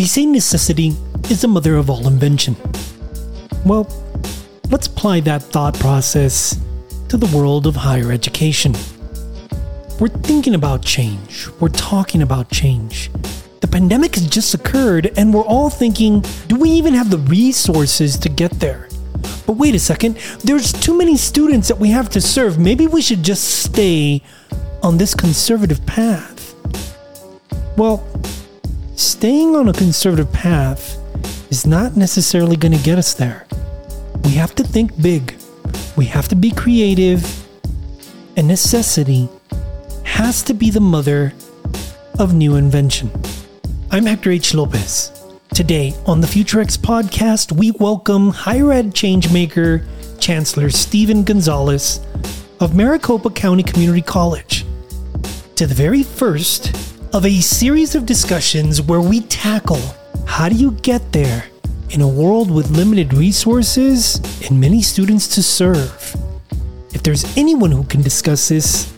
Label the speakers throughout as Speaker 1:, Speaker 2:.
Speaker 1: They say necessity is the mother of all invention. Well, let's apply that thought process to the world of higher education. We're thinking about change, we're talking about change. The pandemic has just occurred, and we're all thinking do we even have the resources to get there? But wait a second, there's too many students that we have to serve. Maybe we should just stay on this conservative path. Well, staying on a conservative path is not necessarily going to get us there. We have to think big, we have to be creative, and necessity has to be the mother of new invention. I'm Hector H. Lopez. Today on the FutureX podcast, we welcome higher ed changemaker Chancellor Steven Gonzalez of Maricopa County Community College to the very first of a series of discussions where we tackle how do you get there in a world with limited resources and many students to serve. If there's anyone who can discuss this,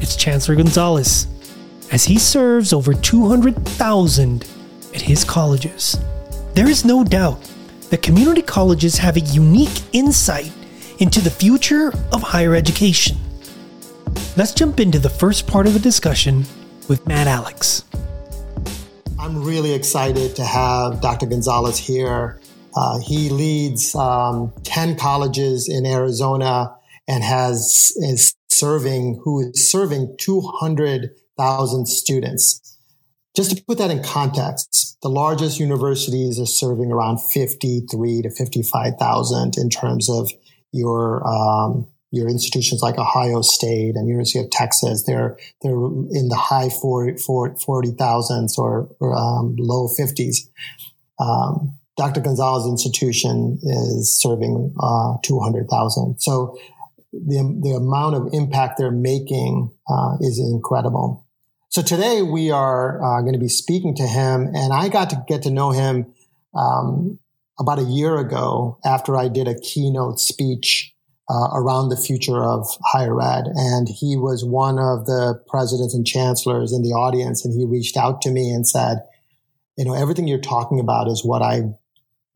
Speaker 1: it's Chancellor Gonzalez, as he serves over 200,000 at his colleges. There is no doubt that community colleges have a unique insight into the future of higher education. Let's jump into the first part of the discussion with Matt Alex.
Speaker 2: I'm really excited to have Dr. Gonzalez here. Uh, he leads um, 10 colleges in Arizona and has is serving who is serving 200,000 students. Just to put that in context, the largest universities are serving around 53 to 55,000 in terms of your um, your institutions like Ohio State and University of Texas. They're they're in the high 40, 40,000s or, or um, low 50s. Um, Dr. Gonzalez Institution is serving uh, 200,000. So the, the amount of impact they're making uh, is incredible. So today we are uh, going to be speaking to him, and I got to get to know him um, about a year ago after I did a keynote speech uh, around the future of higher ed, and he was one of the presidents and chancellors in the audience, and he reached out to me and said, "You know, everything you're talking about is what I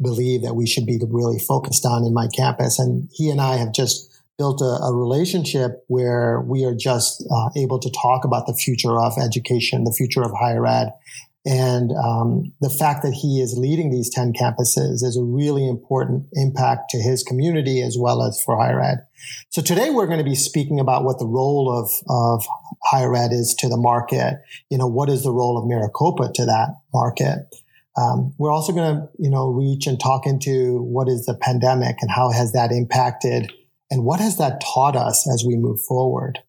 Speaker 2: believe that we should be really focused on in my campus," and he and I have just built a, a relationship where we are just uh, able to talk about the future of education, the future of higher ed. And um, the fact that he is leading these 10 campuses is a really important impact to his community as well as for higher ed. So today we're going to be speaking about what the role of, of higher ed is to the market. You know, what is the role of Maricopa to that market? Um, we're also going to, you know, reach and talk into what is the pandemic and how has that impacted and what has that taught us as we move forward?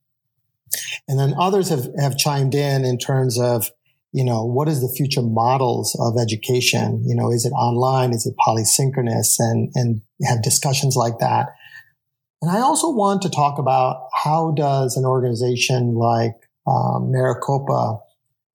Speaker 2: And then others have, have chimed in in terms of, you know, what is the future models of education? You know, is it online? Is it polysynchronous? And, and have discussions like that. And I also want to talk about how does an organization like um, Maricopa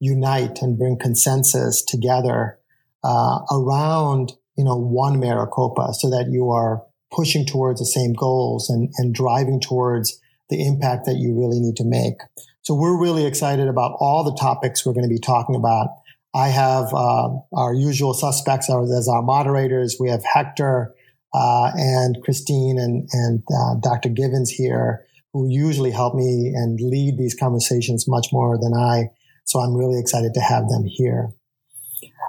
Speaker 2: unite and bring consensus together uh, around, you know, one Maricopa so that you are pushing towards the same goals and, and driving towards the impact that you really need to make. So we're really excited about all the topics we're going to be talking about. I have uh, our usual suspects as our moderators. We have Hector uh, and Christine and, and uh, Dr. Givens here, who usually help me and lead these conversations much more than I. So I'm really excited to have them here.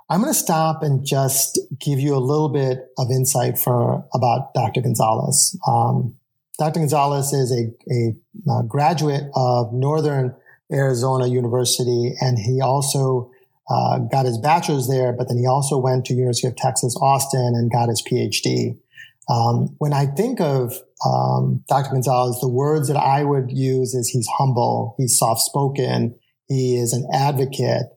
Speaker 2: I'm going to stop and just give you a little bit of insight for about Dr. Gonzalez. Um, Dr. Gonzalez is a, a, a, graduate of Northern Arizona University, and he also uh, got his bachelor's there. But then he also went to University of Texas Austin and got his PhD. Um, when I think of um, Dr. Gonzalez, the words that I would use is he's humble, he's soft spoken, he is an advocate.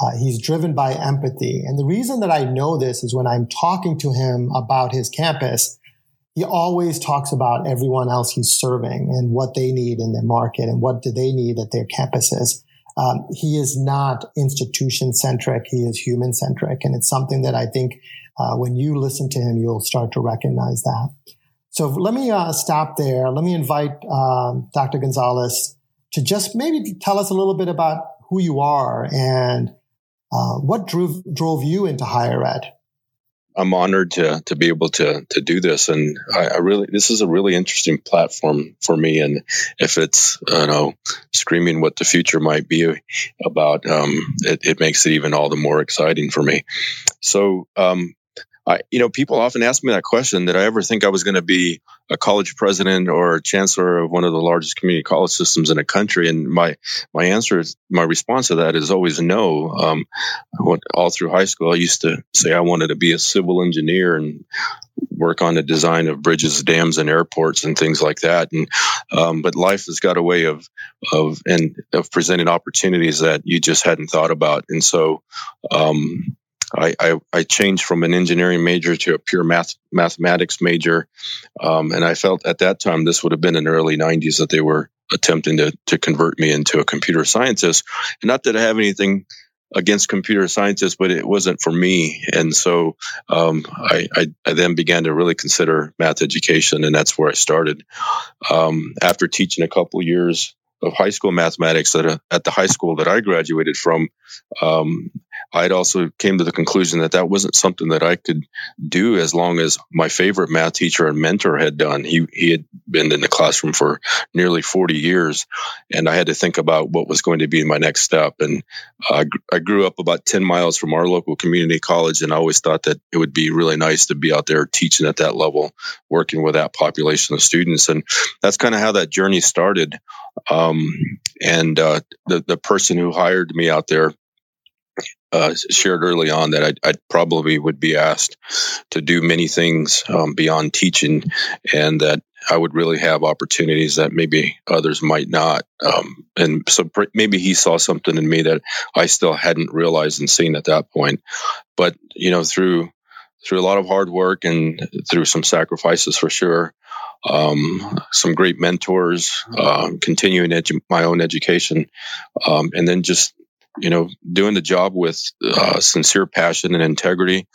Speaker 2: Uh, he's driven by empathy. And the reason that I know this is when I'm talking to him about his campus, he always talks about everyone else he's serving and what they need in their market and what do they need at their campuses. Um, he is not institution centric. He is human centric. And it's something that I think uh, when you listen to him, you'll start to recognize that. So let me uh, stop there. Let me invite um, Dr. Gonzalez to just maybe tell us a little bit about who you are and Uh, what drove drove you into higher ed?
Speaker 3: I'm honored to to be able to to do this, and I, I, really this is a really interesting platform for me. And if it's you know screaming what the future might be about, um, it, it, makes it even all the more exciting for me. So um, I, you know, people often ask me that question: Did I ever think I was going to be a college president or chancellor of one of the largest community college systems in the country? And my my answer, is, my response to that is always no. Um, all through high school, I used to say I wanted to be a civil engineer and work on the design of bridges, dams, and airports and things like that. And um, but life has got a way of of and of presenting opportunities that you just hadn't thought about. And so um, I, I, I, changed from an engineering major to a pure math mathematics major, um, and I felt at that time this would have been in the early '90s that they were attempting to to convert me into a computer scientist. Not that I have anything against computer scientists, but it wasn't for me. And so um, I, I, I, then began to really consider math education, and that's where I started. Um, after teaching a couple years of high school mathematics at, a, at the high school that I graduated from, um, I'd also came to the conclusion that that wasn't something that I could do as long as my favorite math teacher and mentor had done. He he had been in the classroom for nearly 40 years, and I had to think about what was going to be my next step. And uh, I grew up about 10 miles from our local community college, and I always thought that it would be really nice to be out there teaching at that level, working with that population of students. And that's kind of how that journey started. Um, and uh, the the person who hired me out there uh, shared early on that I, I, probably would be asked to do many things um, beyond teaching, and that I would really have opportunities that maybe others might not. Um, and so pr- maybe he saw something in me that I still hadn't realized and seen at that point. But you know, through through a lot of hard work and through some sacrifices for sure, um, some great mentors, uh, continuing edu- my own education, um, and then just you know, doing the job with uh, sincere passion and integrity.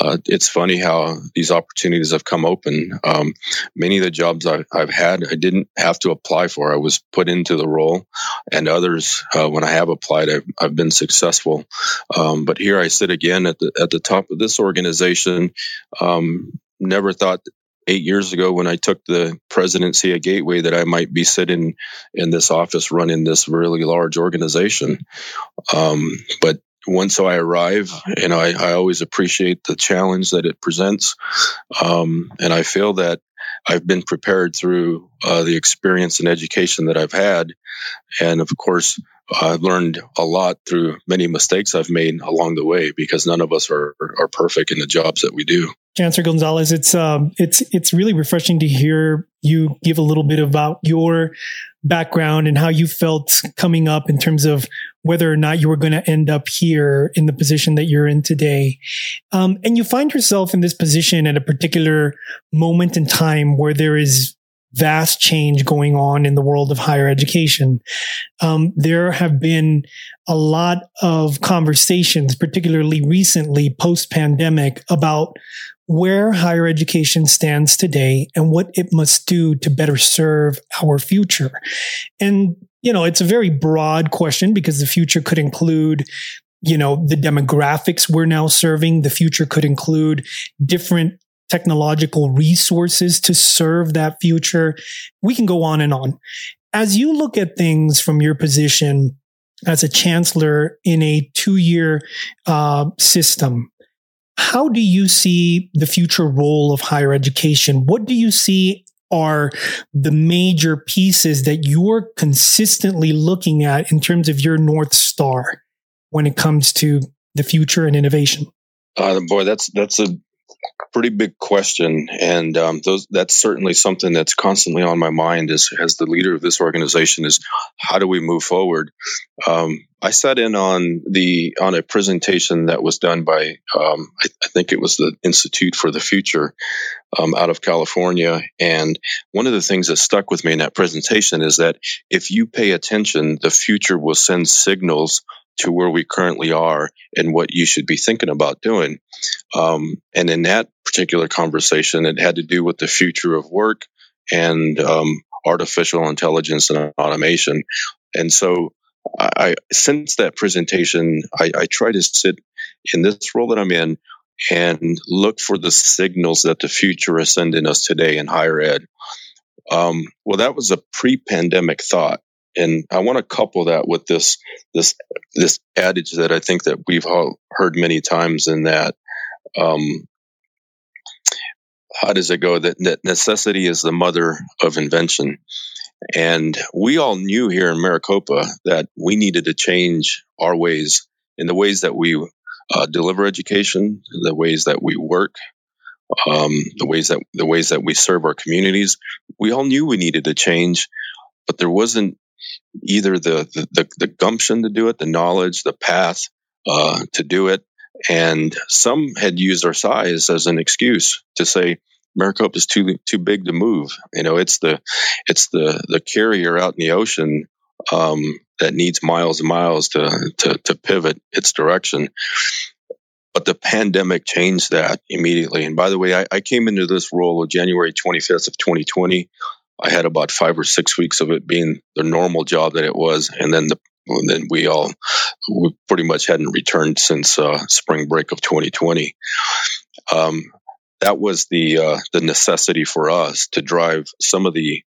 Speaker 3: Uh, it's funny how these opportunities have come open. Um, many of the jobs I, have had, I didn't have to apply for. I was put into the role, and others, uh, when I have applied, I've, I've been successful. Um, but here I sit again at the at the top of this organization. Um, never thought eight years ago when I took the presidency at Gateway that I might be sitting in this office running this really large organization. Um, but once I arrive, know, I, I, always appreciate the challenge that it presents. Um, and I feel that I've been prepared through uh, the experience and education that I've had. And of course, I've learned a lot through many mistakes I've made along the way because none of us are, are perfect in the jobs that we do.
Speaker 1: Chancellor Gonzalez, it's um, it's it's really refreshing to hear you give a little bit about your background and how you felt coming up in terms of whether or not you were going to end up here in the position that you're in today. Um, and you find yourself in this position at a particular moment in time where there is vast change going on in the world of higher education. Um, there have been a lot of conversations, particularly recently post pandemic, about where higher education stands today and what it must do to better serve our future. And, you know, it's a very broad question because the future could include you know, the demographics we're now serving. The future could include different technological resources to serve that future. We can go on and on. As you look at things from your position as a chancellor in a two year uh, system, how do you see the future role of higher education? What do you see are the major pieces that you're consistently looking at in terms of your North Star when it comes to the future and innovation?
Speaker 3: Uh, boy, that's that's a pretty big question, and um, those that's certainly something that's constantly on my mind as as the leader of this organization is how do we move forward. Um, I sat in on the on a presentation that was done by um, I, I, think it was the Institute for the Future um, out of California, and one of the things that stuck with me in that presentation is that if you pay attention, the future will send signals to where we currently are and what you should be thinking about doing. Um, and in that particular conversation, it had to do with the future of work and um, artificial intelligence and automation. And so I since that presentation, I, I try to sit in this role that I'm in and look for the signals that the future is sending us today in higher ed. Um, well, that was a pre-pandemic thought, and I want to couple that with this this this adage that I think that we've heard many times, in that um, how does it go? That, that necessity is the mother of invention. And we all knew here in Maricopa that we needed to change our ways in the ways that we uh, deliver education, the ways that we work, um, the ways that the ways that we serve our communities. We all knew we needed to change, but there wasn't either the the, the, the gumption to do it, the knowledge, the path uh, to do it, and some had used our size as an excuse to say Maricopa is too too big to move. You know, it's the it's the the carrier out in the ocean um, that needs miles and miles to, to to pivot its direction. But the pandemic changed that immediately. And by the way, I, I came into this role of January 25th of 2020. I had about five or six weeks of it being the normal job that it was, and then the and then we all we pretty much hadn't returned since uh, spring break of 2020. Um, that was the uh, the necessity for us to drive some of the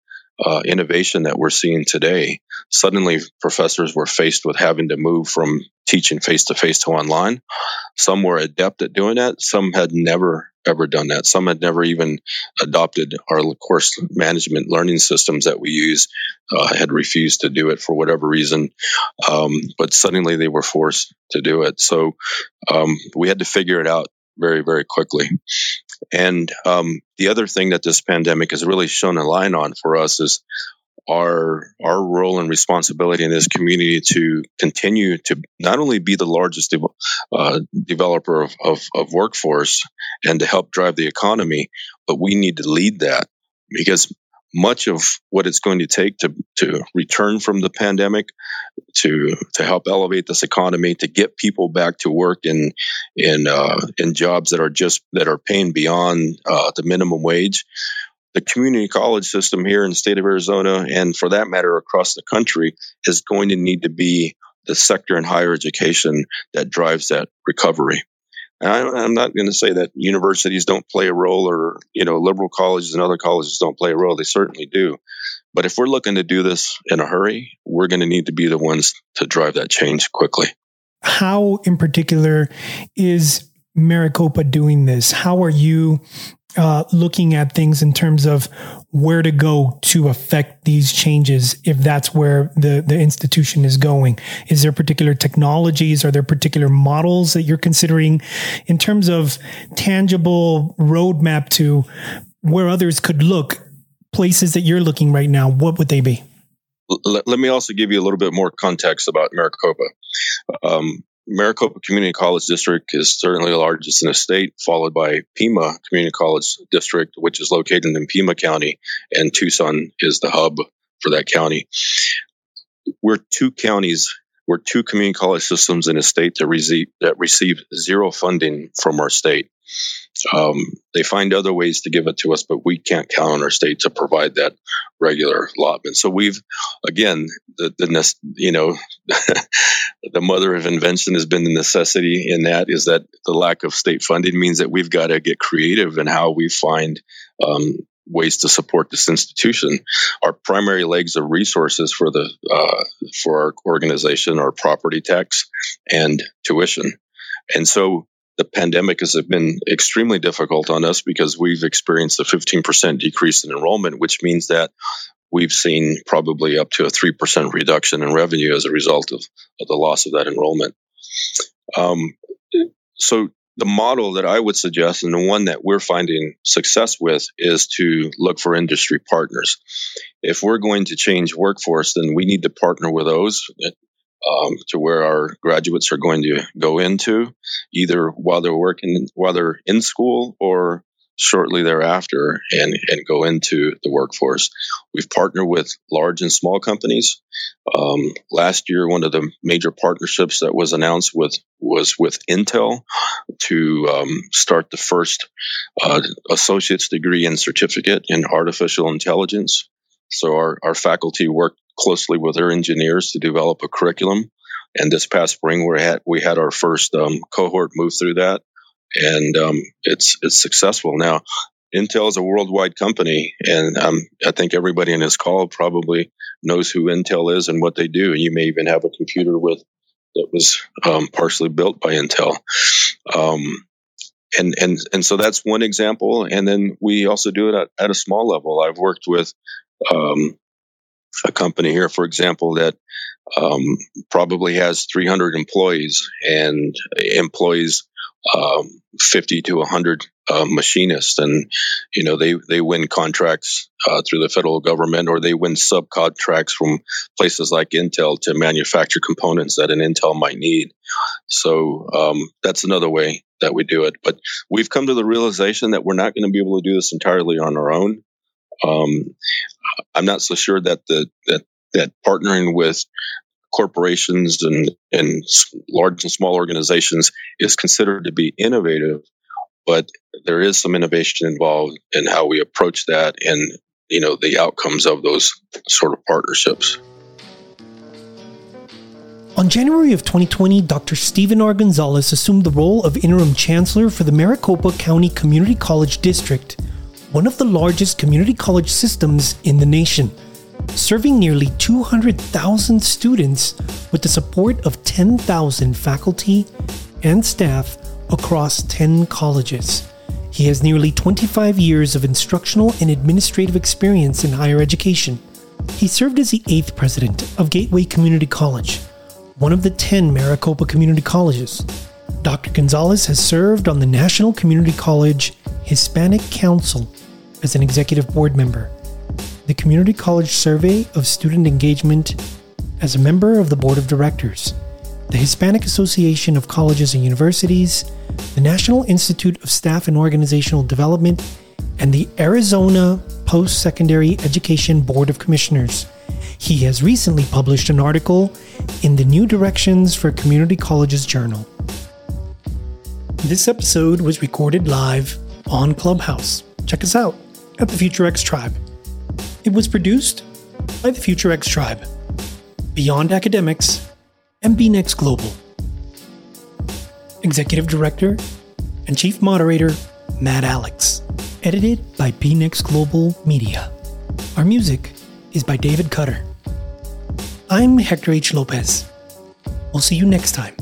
Speaker 3: uh, innovation that we're seeing today. Suddenly, professors were faced with having to move from teaching face to face to online. Some were adept at doing that. Some had never ever done that. Some had never even adopted our course management learning systems that we use, uh, had refused to do it for whatever reason. Um, but suddenly they were forced to do it. So um, we had to figure it out very, very quickly. And um, the other thing that this pandemic has really shown a line on for us is our our role and responsibility in this community to continue to not only be the largest de- uh, developer of, of, of workforce and to help drive the economy, but we need to lead that because much of what it's going to take to, to return from the pandemic, to to help elevate this economy, to get people back to work in in uh, in jobs that are just that are paying beyond uh, the minimum wage. The community college system here in the state of Arizona, and for that matter across the country, is going to need to be the sector in higher education that drives that recovery. I'm not going to say that universities don't play a role or, you know, liberal colleges and other colleges don't play a role. They certainly do. But if we're looking to do this in a hurry, we're going to need to be the ones to drive that change quickly.
Speaker 1: How, in particular, is Maricopa doing this? How are you uh, looking at things in terms of where to go to affect these changes if that's where the, the institution is going? Is there particular technologies? Are there particular models that you're considering in terms of tangible roadmap to where others could look? Places that you're looking right now, what would they be?
Speaker 3: Let, me also give you a little bit more context about Maricopa. Um, Maricopa Community College District is certainly the largest in the state, followed by Pima Community College District, which is located in Pima County, and Tucson is the hub for that county. We're two counties, we're two community college systems in a state that receive, that receive zero funding from our state. Um, they find other ways to give it to us, but we can't count on our state to provide that regular allotment. So we've, again, the, the you know, the mother of invention has been the necessity in that is that the lack of state funding means that we've got to get creative in how we find um, ways to support this institution. Our primary legs of resources for the uh, for our organization are property tax and tuition, and so the pandemic has been extremely difficult on us because we've experienced a 15% decrease in enrollment, which means that we've seen probably up to a 3% reduction in revenue as a result of, of the loss of that enrollment. Um, so, the model that I would suggest, and the one that we're finding success with, is to look for industry partners. If we're going to change workforce, then we need to partner with those um, to where our graduates are going to go into, either while they're working, while they're in school, or shortly thereafter and, and go into the workforce. We've partnered with large and small companies. Um, last year, one of the major partnerships that was announced with was with Intel to um, start the first uh, associate's degree and certificate in artificial intelligence So our, our faculty worked closely with our engineers to develop a curriculum. And this past spring, we had we had our first um, cohort move through that, and um, it's it's successful now. Intel is a worldwide company, and um, I think everybody in this call probably knows who Intel is and what they do. And you may even have a computer with that was um, partially built by Intel. Um, and and and so that's one example. And then we also do it at, at a small level. I've worked with um, a company here, for example, that um, probably has 300 employees and employees um, 50 to 100 uh, machinists, and you know they they win contracts uh, through the federal government, or they win subcontracts from places like Intel to manufacture components that an Intel might need. So um, that's another way that we do it. But we've come to the realization that we're not going to be able to do this entirely on our own. Um, I'm not so sure that the that that partnering with corporations and and large and small organizations is considered to be innovative, but there is some innovation involved in how we approach that and you know the outcomes of those sort of partnerships.
Speaker 1: On January of 2020, Dr. Steven R. Gonzalez assumed the role of interim chancellor for the Maricopa County Community College District, one of the largest community college systems in the nation, serving nearly 200,000 students with the support of 10,000 faculty and staff across 10 colleges. He has nearly 25 years of instructional and administrative experience in higher education. He served as the eighth president of Gateway Community College, one of the 10 Maricopa community colleges. Dr. Gonzalez has served on the National Community College Hispanic Council as an executive board member, the Community College Survey of Student Engagement as a member of the board of directors, the Hispanic Association of Colleges and Universities, the National Institute of Staff and Organizational Development, and the Arizona Post Secondary Education Board of Commissioners. He has recently published an article in the New Directions for Community Colleges Journal. This episode was recorded live on Clubhouse. Check us out at the Future X Tribe. It was produced by the Future X Tribe, Beyond Academics, and BNext Global. Executive Director and Chief Moderator Matt Alex. Edited by BNext Global Media. Our music is by David Cutter. I'm Hector H. Lopez. We'll see you next time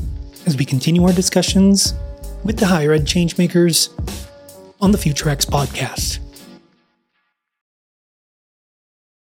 Speaker 1: as we continue our discussions with the higher ed changemakers on the FutureX podcast.